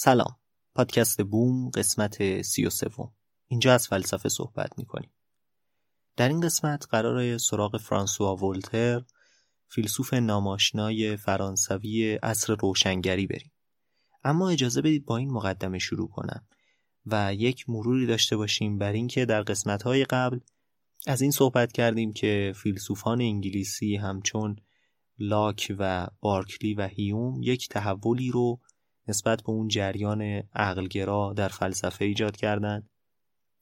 سلام. پادکست بوم قسمت سی و سوم. اینجا از فلسفه صحبت می‌کنیم. در این قسمت قرار سراغ فرانسوا ولتر فیلسوف ناماشنای فرانسوی عصر روشنگری بریم. اما اجازه بدید با این مقدمه شروع کنم و یک مروری داشته باشیم بر اینکه در قسمت‌های قبل از این صحبت کردیم که فیلسوفان انگلیسی همچون لاک و بارکلی و هیوم یک تحولی رو نسبت به اون جریان عقلگرا در فلسفه ایجاد کردند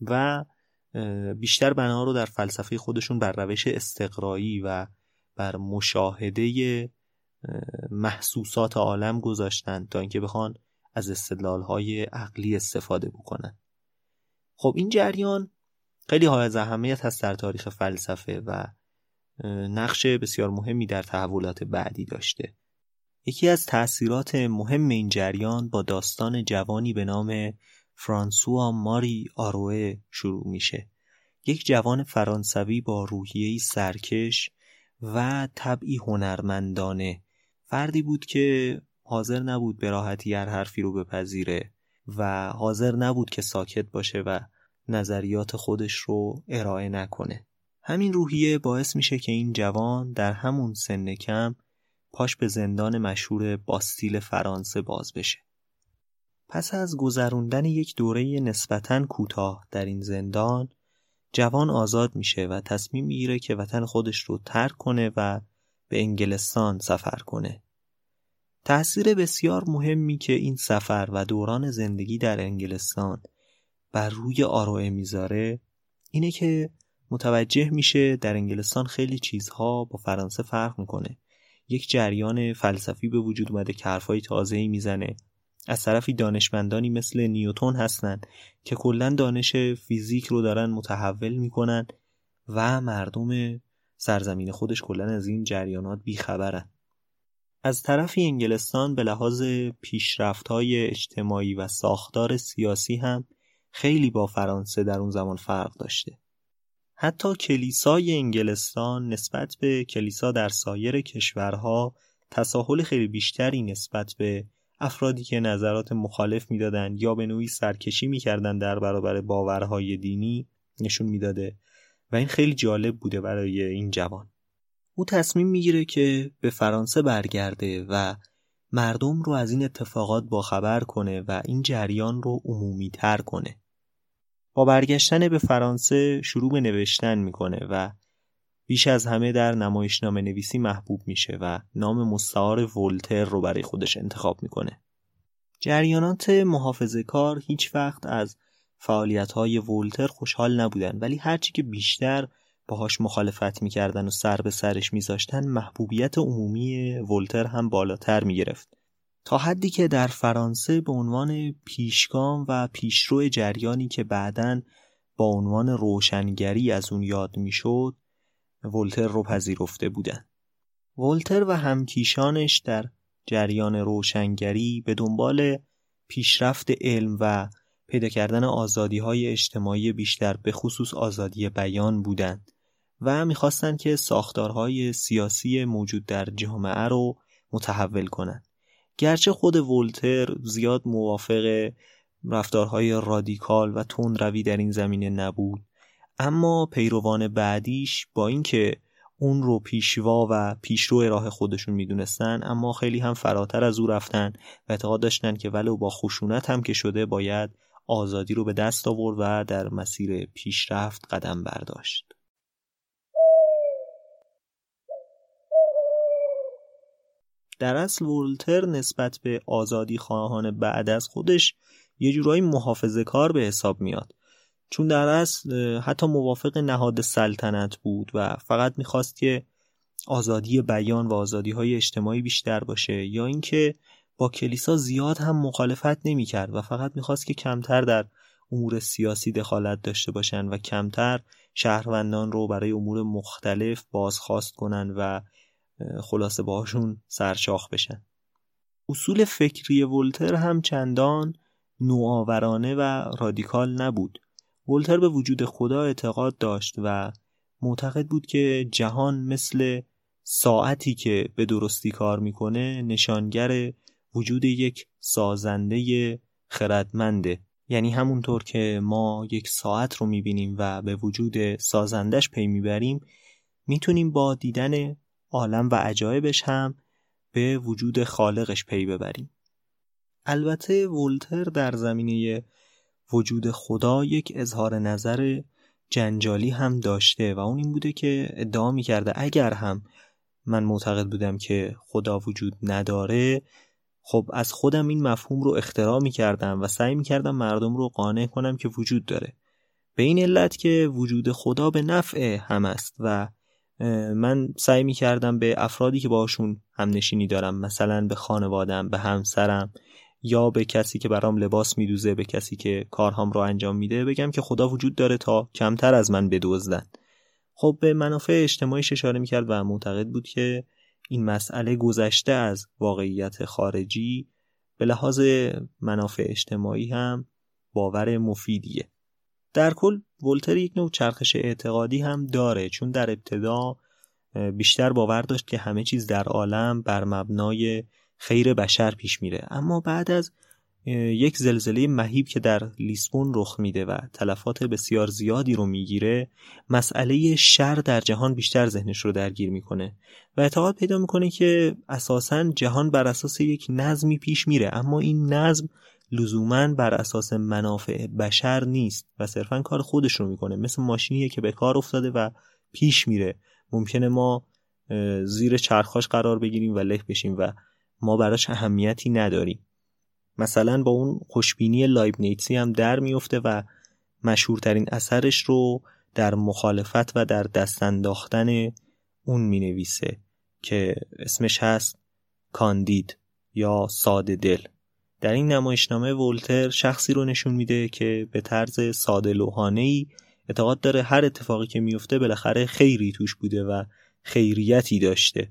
و بیشتر بنا رو در فلسفه خودشون بر روش استقرایی و بر مشاهده محسوسات عالم گذاشتند تا اینکه بخوان از استدلالهای عقلی استفاده بکنن. خب این جریان خیلی های از اهمیت هست در تاریخ فلسفه و نقش بسیار مهمی در تحولات بعدی داشته. یکی از تأثیرات مهم این جریان با داستان جوانی به نام فرانسوا ماری آروه شروع میشه. یک جوان فرانسوی با روحیه‌ای سرکش و طبعی هنرمندانه. فردی بود که حاضر نبود به راحتی هر حرفی رو بپذیره و حاضر نبود که ساکت باشه و نظریات خودش رو ارائه نکنه. همین روحیه باعث میشه که این جوان در همون سن کم پاش به زندان مشهور باستیل فرانسه باز بشه. پس از گذروندن یک دوره نسبتاً کوتاه در این زندان جوان آزاد میشه و تصمیم می‌گیره که وطن خودش رو ترک کنه و به انگلستان سفر کنه. تأثیر بسیار مهمی که این سفر و دوران زندگی در انگلستان بر روی آروه می‌ذاره اینه که متوجه میشه در انگلستان خیلی چیزها با فرانسه فرق می‌کنه یک جریان فلسفی به وجود اومده که حرفای تازه‌ای می‌زنه. از طرفی دانشمندانی مثل نیوتون هستند که کلا دانش فیزیک رو دارن متحول می‌کنن و مردم سرزمین خودش کلا از این جریانات بیخبرن. از طرفی انگلستان به لحاظ پیشرفت‌های اجتماعی و ساختار سیاسی هم خیلی با فرانسه در اون زمان فرق داشته. حتی کلیسای انگلستان نسبت به کلیسا در سایر کشورها تساهل خیلی بیشتری نسبت به افرادی که نظرات مخالف می‌دادند یا به نوعی سرکشی می‌کردند در برابر باورهای دینی نشون می‌داده. و این خیلی جالب بوده برای این جوان. او تصمیم می‌گیره که به فرانسه برگرده و مردم رو از این اتفاقات باخبر کنه و این جریان رو عمومی تر کنه. با برگشتن به فرانسه شروع به نوشتن می‌کنه و بیش از همه در نمایشنامه نویسی محبوب میشه و نام مستعار ولتر رو برای خودش انتخاب می‌کنه. جریانات محافظه کار هیچ وقت از فعالیت های ولتر خوشحال نبودن ولی هرچی که بیشتر باهاش مخالفت می‌کردن و سر به سرش میذاشتن محبوبیت عمومی ولتر هم بالاتر می‌گرفت تا حدی که در فرانسه به عنوان پیشگام و پیشرو جریانی که بعداً با عنوان روشنگری از اون یاد می‌شد ولتر رو پذیرفته بودند. ولتر و همکیشانش در جریان روشنگری به دنبال پیشرفت علم و پیدا کردن آزادی های اجتماعی بیشتر به خصوص آزادی بیان بودند و می‌خواستند که ساختارهای سیاسی موجود در جامعه رو متحول کنند. گرچه خود ولتر زیاد موافق رفتارهای رادیکال و روی در این زمینه نبود اما پیروان بعدیش با اینکه اون رو پیشوا و پیشرو راه خودشون می‌دونستن اما خیلی هم فراتر از او رفتن و اعتقاد داشتن که ولو با خشونت هم که شده باید آزادی رو به دست آورد و در مسیر پیشرفت قدم برداشت. در اصل ولتر نسبت به آزادی خواهان بعد از خودش یه جورایی محافظه کار به حساب میاد. چون در اصل حتی موافق نهاد سلطنت بود و فقط می‌خواست که آزادی بیان و آزادی های اجتماعی بیشتر باشه یا اینکه با کلیسا زیاد هم مخالفت نمی‌کرد و فقط می‌خواست که کمتر در امور سیاسی دخالت داشته باشن و کمتر شهروندان رو برای امور مختلف بازخواست کنن و خلاصه باهاشون سرشاخ بشن. اصول فکری ولتر هم چندان نوآورانه و رادیکال نبود. ولتر به وجود خدا اعتقاد داشت و معتقد بود که جهان مثل ساعتی که به درستی کار می‌کنه نشانگر وجود یک سازنده خردمنده یعنی همونطور که ما یک ساعت رو می‌بینیم و به وجود سازندش پی می‌بریم می‌تونیم با دیدن عالم و عجایبش هم به وجود خالقش پی ببریم. البته ولتر در زمینه وجود خدا یک اظهار نظر جنجالی هم داشته و اون این بوده که ادعا می کرده اگر هم من معتقد بودم که خدا وجود نداره خب از خودم این مفهوم رو اختراع می کردم و سعی می کردم مردم رو قانع کنم که وجود داره. به این علت که وجود خدا به نفع هم است و من سعی می کردم به افرادی که باشون هم نشینی دارم مثلا به خانوادم به همسرم یا به کسی که برام لباس میدوزه به کسی که کارهام رو انجام میده بگم که خدا وجود داره تا کمتر از من بدزدن. خب به منافع اجتماعیش اشاره می‌کرد و معتقد بود که این مسئله گذشته از واقعیت خارجی به لحاظ منافع اجتماعی هم باور مفیدیه. در کل ولتر یک نوع چرخش اعتقادی هم داره چون در ابتدا بیشتر باور داشت که همه چیز در عالم بر مبنای خیر بشر پیش میره. اما بعد از یک زلزله مهیب که در لیسبون رخ میده و تلفات بسیار زیادی رو می‌گیره مسئله شر در جهان بیشتر ذهنش رو درگیر می‌کنه و اعتقاد پیدا می‌کنه که اساسا جهان بر اساس یک نظمی پیش میره. اما این نظم لزوما بر اساس منافع بشر نیست و صرفا کار خودش رو می‌کنه. مثل ماشینیه که به کار افتاده و پیش میره. ممکنه ما زیر چرخاش قرار بگیریم و له بشیم و ما براش اهمیتی نداریم. مثلا با اون خوشبینی لایبنیتسی هم در میفته و مشهورترین اثرش رو در مخالفت و در دست انداختن اون می نویسه که اسمش هست کاندید یا ساده دل. در این نمایشنامه ولتر شخصی رو نشون میده که به طرز ساده ای اعتقاد داره هر اتفاقی که میفته بالاخره خیری توش بوده و خیریتی داشته.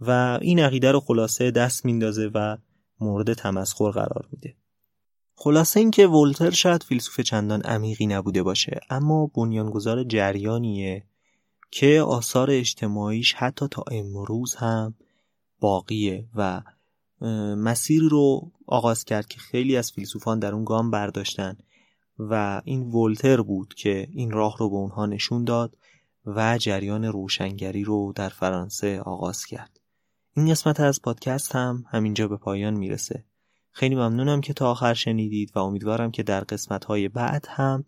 و این عقیده رو خلاصه دست میندازه و مورد تمسخر قرار میده. خلاصه اینکه ولتر شاید فیلسوف چندان عمیقی نبوده باشه اما بنیانگذار جریانیه که آثار اجتماعیش حتی تا امروز هم باقیه و مسیری رو آغاز کرد که خیلی از فیلسوفان در اون گام برداشتن و این ولتر بود که این راه رو به اونها نشون داد و جریان روشنگری رو در فرانسه آغاز کرد. این قسمت از پادکست هم همینجا به پایان می‌رسه. خیلی ممنونم که تا آخر شنیدید و امیدوارم که در قسمت های بعد هم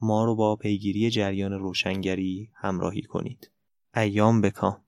ما رو با پیگیری جریان روشنگری همراهی کنید. ایام بکام.